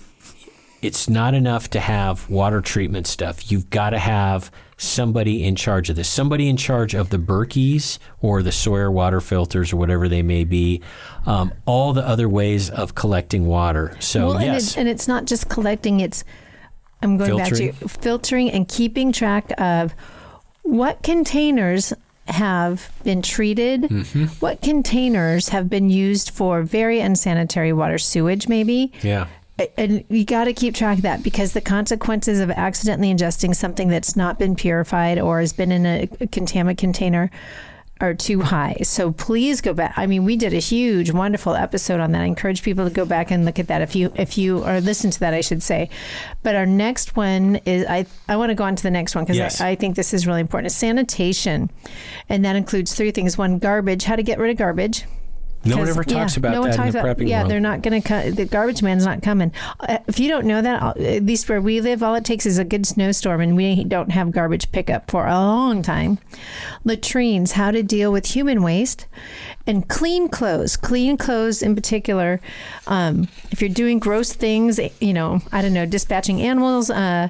it's not enough to have water treatment stuff. You've got to have somebody in charge of this, somebody in charge of the Berkeys or the Sawyer water filters or whatever they may be, um, all the other ways of collecting water. So, well, and, yes. it, and it's not just collecting; it's I'm going back to filtering and keeping track of what containers have been treated, Mm-hmm. what containers have been used for very unsanitary water, sewage maybe. yeah. And you got to keep track of that because the consequences of accidentally ingesting something that's not been purified or has been in a, contaminant container are too high. So please go back. I mean, we did a huge, wonderful episode on that. I encourage people to go back and look at that if you if you or listen to that, I should say. But our next one is I I want to go on to the next one because Yes. I, I think this is really important. Is sanitation, and that includes three things. One, garbage. How to get rid of garbage. No one ever talks yeah, about no one that in the about- prepping Yeah, world. they're not going to come. The garbage man's not coming. Uh, if you don't know that, at least where we live, all it takes is a good snowstorm, and we don't have garbage pickup for a long time. Latrines, how to deal with human waste, and clean clothes. Clean clothes, in particular, um, if you're doing gross things, you know, I don't know, dispatching animals. Uh,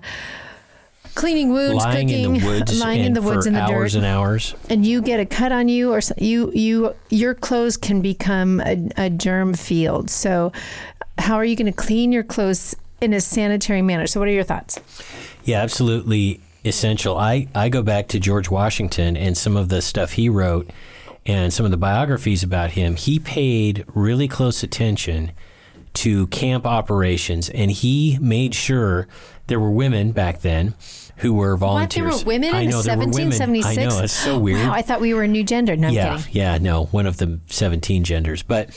Cleaning wounds, lying cooking, in the woods, lying in the woods for in the hours dirt and hours. and you get a cut on you or you you your clothes can become a, a germ field so how are you going to clean your clothes in a sanitary manner so what are your thoughts Yeah, absolutely essential. I, I go back to George Washington and some of the stuff he wrote and some of the biographies about him. He paid really close attention to camp operations and he made sure there were women back then who were what there volunteers. were women I in know there were women. 1776 I know, it's so weird. wow i thought we were a new gender no yeah, kidding yeah, no, one of the 17 genders. But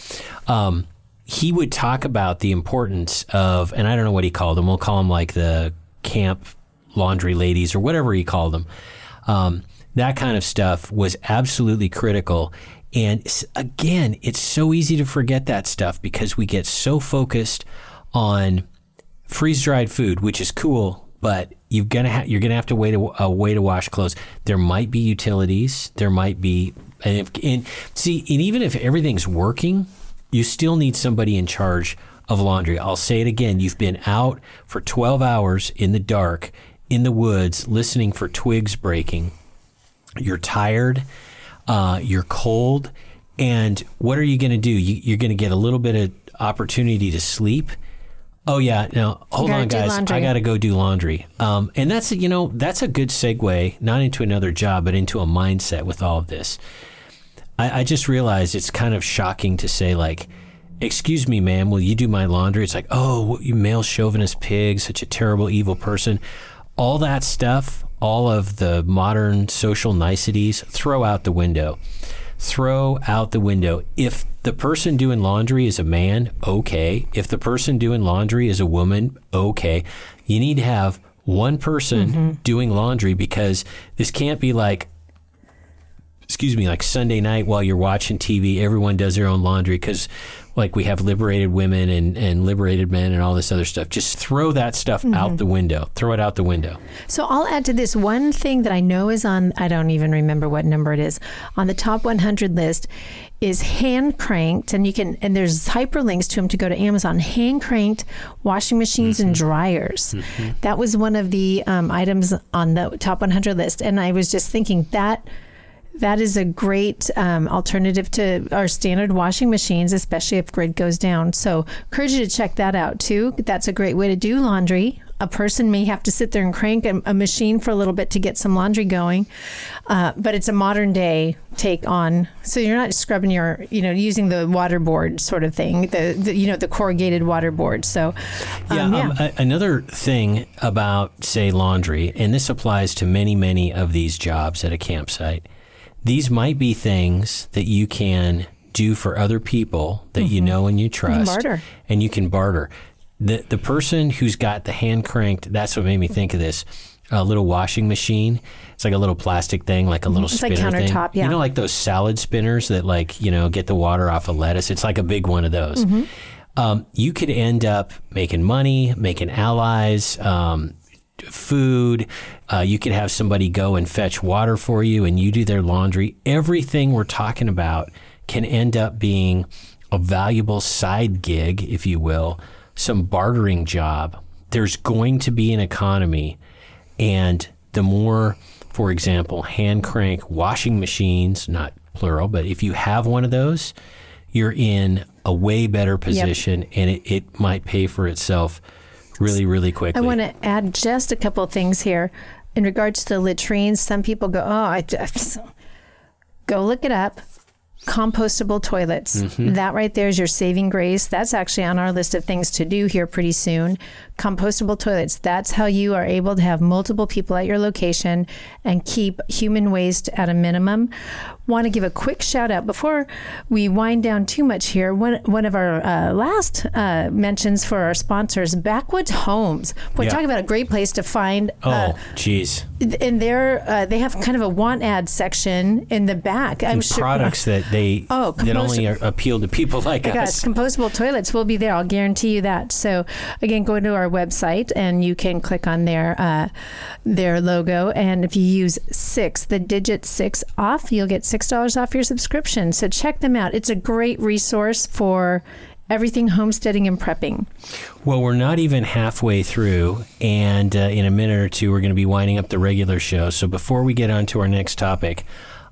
um, he would talk about the importance of, and I don't know what he called them. We'll call them like the camp laundry ladies or whatever he called them. Um, that kind of stuff was absolutely critical. And again, it's so easy to forget that stuff because we get so focused on freeze dried food, which is cool, but you're gonna ha- you're gonna have to wait a, a way to wash clothes. There might be utilities. There might be, and, if, and see, and even if everything's working, you still need somebody in charge of laundry. I'll say it again. You've been out for 12 hours in the dark in the woods listening for twigs breaking. You're tired. Uh, you're cold. And what are you going to do? You, you're going to get a little bit of opportunity to sleep. Oh yeah, no, hold on, guys. laundry. I got to go do laundry. Um, and that's you know that's a good segue, not into another job, but into a mindset with all of this. I, I just realized it's kind of shocking to say like, "Excuse me, ma'am, will you do my laundry?" It's like, "Oh, what, you male chauvinist pig, such a terrible, evil person." All that stuff, all of the modern social niceties, throw out the window. Throw out the window. If the person doing laundry is a man, okay. If the person doing laundry is a woman, okay. You need to have one person mm-hmm. doing laundry because this can't be like, excuse me, like Sunday night while you're watching TV, everyone does their own laundry because, like, we have liberated women and, and liberated men and all this other stuff. Just throw that stuff out mm-hmm. the window. Throw it out the window. So I'll add to this one thing that I know is on, I don't even remember what number it is, on the top 100 list is hand cranked. And you can, and there's hyperlinks to them to go to Amazon, hand cranked washing machines and mm-hmm. dryers. Mm-hmm. That was one of the um, items on the top 100 list. And I was just thinking that. That is a great um, alternative to our standard washing machines, especially if grid goes down. So, encourage you to check that out too. That's a great way to do laundry. A person may have to sit there and crank a, a machine for a little bit to get some laundry going, uh, but it's a modern day take on. So you're not scrubbing your, you know, using the water board sort of thing, the, the you know the corrugated water board. So, Yeah, um, um, a- another thing about, say, laundry, and this applies to many, many of these jobs at a campsite. These might be things that you can do for other people that you know and you trust, barter. and you can barter. The the person who's got the hand cranked, that's what made me think of this. a little washing machine. It's like a little plastic thing, like a little It's like spinner thing. countertop, yeah. You know, like those salad spinners that like you know get the water off of lettuce. It's like a big one of those. Mm-hmm. Um, you could end up making money, making allies. Um, food. Uh, you could have somebody go and fetch water for you, and you do their laundry. Everything we're talking about can end up being a valuable side gig, if you will, some bartering job. There's going to be an economy, and the more, for example, hand crank washing machines, not plural, but if you have one of those, you're in a way better position, and it, it might pay for itself really, really quickly. I want to add just a couple of things here in regards to the latrines. Some people go, "Oh, I just go look it up." Compostable toilets. Mm-hmm. That right there is your saving grace. That's actually on our list of things to do here pretty soon. Compostable toilets. That's how you are able to have multiple people at your location and keep human waste at a minimum. Want to give a quick shout out before we wind down too much here. One one of our uh, last uh, mentions for our sponsors, Backwoods Homes. We're Yeah. talking about a great place to find. Uh, oh, jeez. in there, uh, they have kind of a want ad section in the back. I'm And sure products that they Oh, that only are, appeal to people like us. Yes, compostable toilets will be there. I'll guarantee you that. So again, go to our website and you can click on their uh, their logo. And if you use six, the digit six off, you'll get six dollars off your subscription. So check them out. It's a great resource for everything homesteading and prepping. Well, we're not even halfway through, and uh, in a minute or two, we're going to be winding up the regular show. So before we get on to our next topic,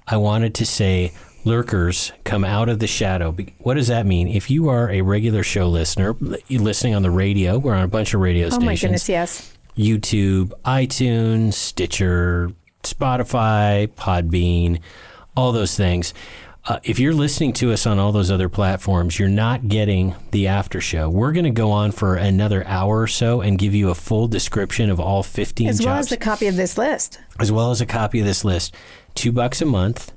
I wanted to say lurkers come out of the shadow. What does that mean? If you are a regular show listener, listening on the radio, we're on a bunch of radio stations. Oh my goodness, yes. YouTube, iTunes, Stitcher, Spotify, Podbean, all those things. Uh, if you're listening to us on all those other platforms, you're not getting the after show. We're going to go on for another hour or so and give you a full description of all 15 As jobs, well as the copy of this list. as well as a copy of this list. Two bucks a month,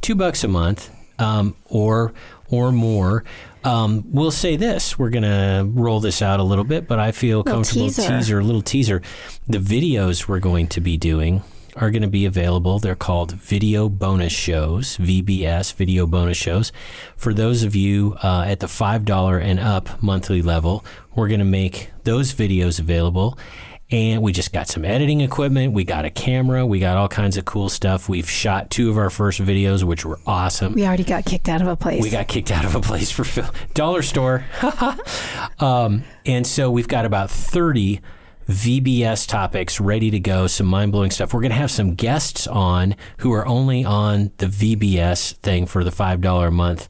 two bucks a month, um, or or more. Um, we'll say this: we're going to roll this out a little bit, but I feel Little comfortable teaser. teaser, little teaser. The videos we're going to be doing are going to be available. They're called video bonus shows, VBS, video bonus shows. For those of you uh, at the $5 and up monthly level, we're going to make those videos available. And we just got some editing equipment. We got a camera. We got all kinds of cool stuff. We've shot two of our first videos, which were awesome. We already got kicked out of a place. We got kicked out of a place for film. Dollar store. um, and so we've got about 30 VBS topics ready to go, some mind blowing stuff. We're going to have some guests on who are only on the VBS thing for the $5 a month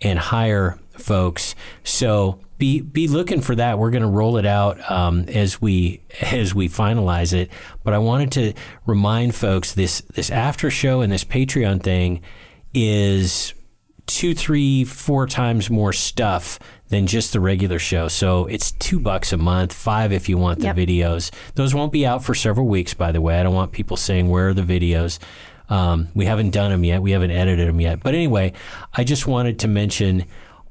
and hire folks. So be be looking for that. We're going to roll it out um, as we as we finalize it. But I wanted to remind folks this this after show and this Patreon thing is two, three, four times more stuff than just the regular show. So it's two bucks a month, five if you want the Yep. videos. Those won't be out for several weeks, by the way. I don't want people saying where are the videos. Um, we haven't done them yet. We haven't edited them yet. But anyway, I just wanted to mention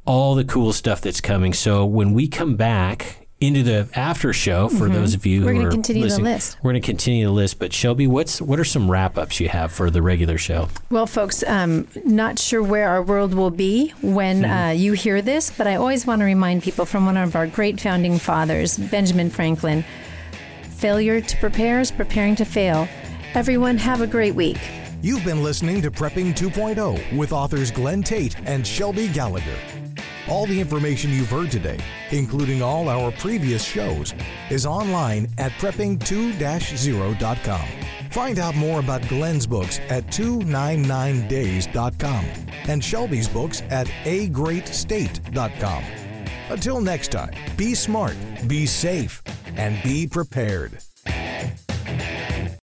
all the cool stuff that's coming. So when we come back into the after show, for those of you Mm-hmm. We're who are continue the listening, list. we're going to continue the list. But Shelby, what's what are some wrap ups you have for the regular show? Well, folks, um, not sure where our world will be when uh, you hear this, but I always want to remind people from one of our great founding fathers, Benjamin Franklin failure to prepare is preparing to fail. Everyone, have a great week. You've been listening to Prepping 2.0 with authors Glen Tate and Shelby Gallagher. All the information you've heard today, including all our previous shows, is online at prepping2-0.com. Find out more about Glen's books at 299days.com and Shelby's books at agreatstate.com. Until next time, be smart, be safe, and be prepared.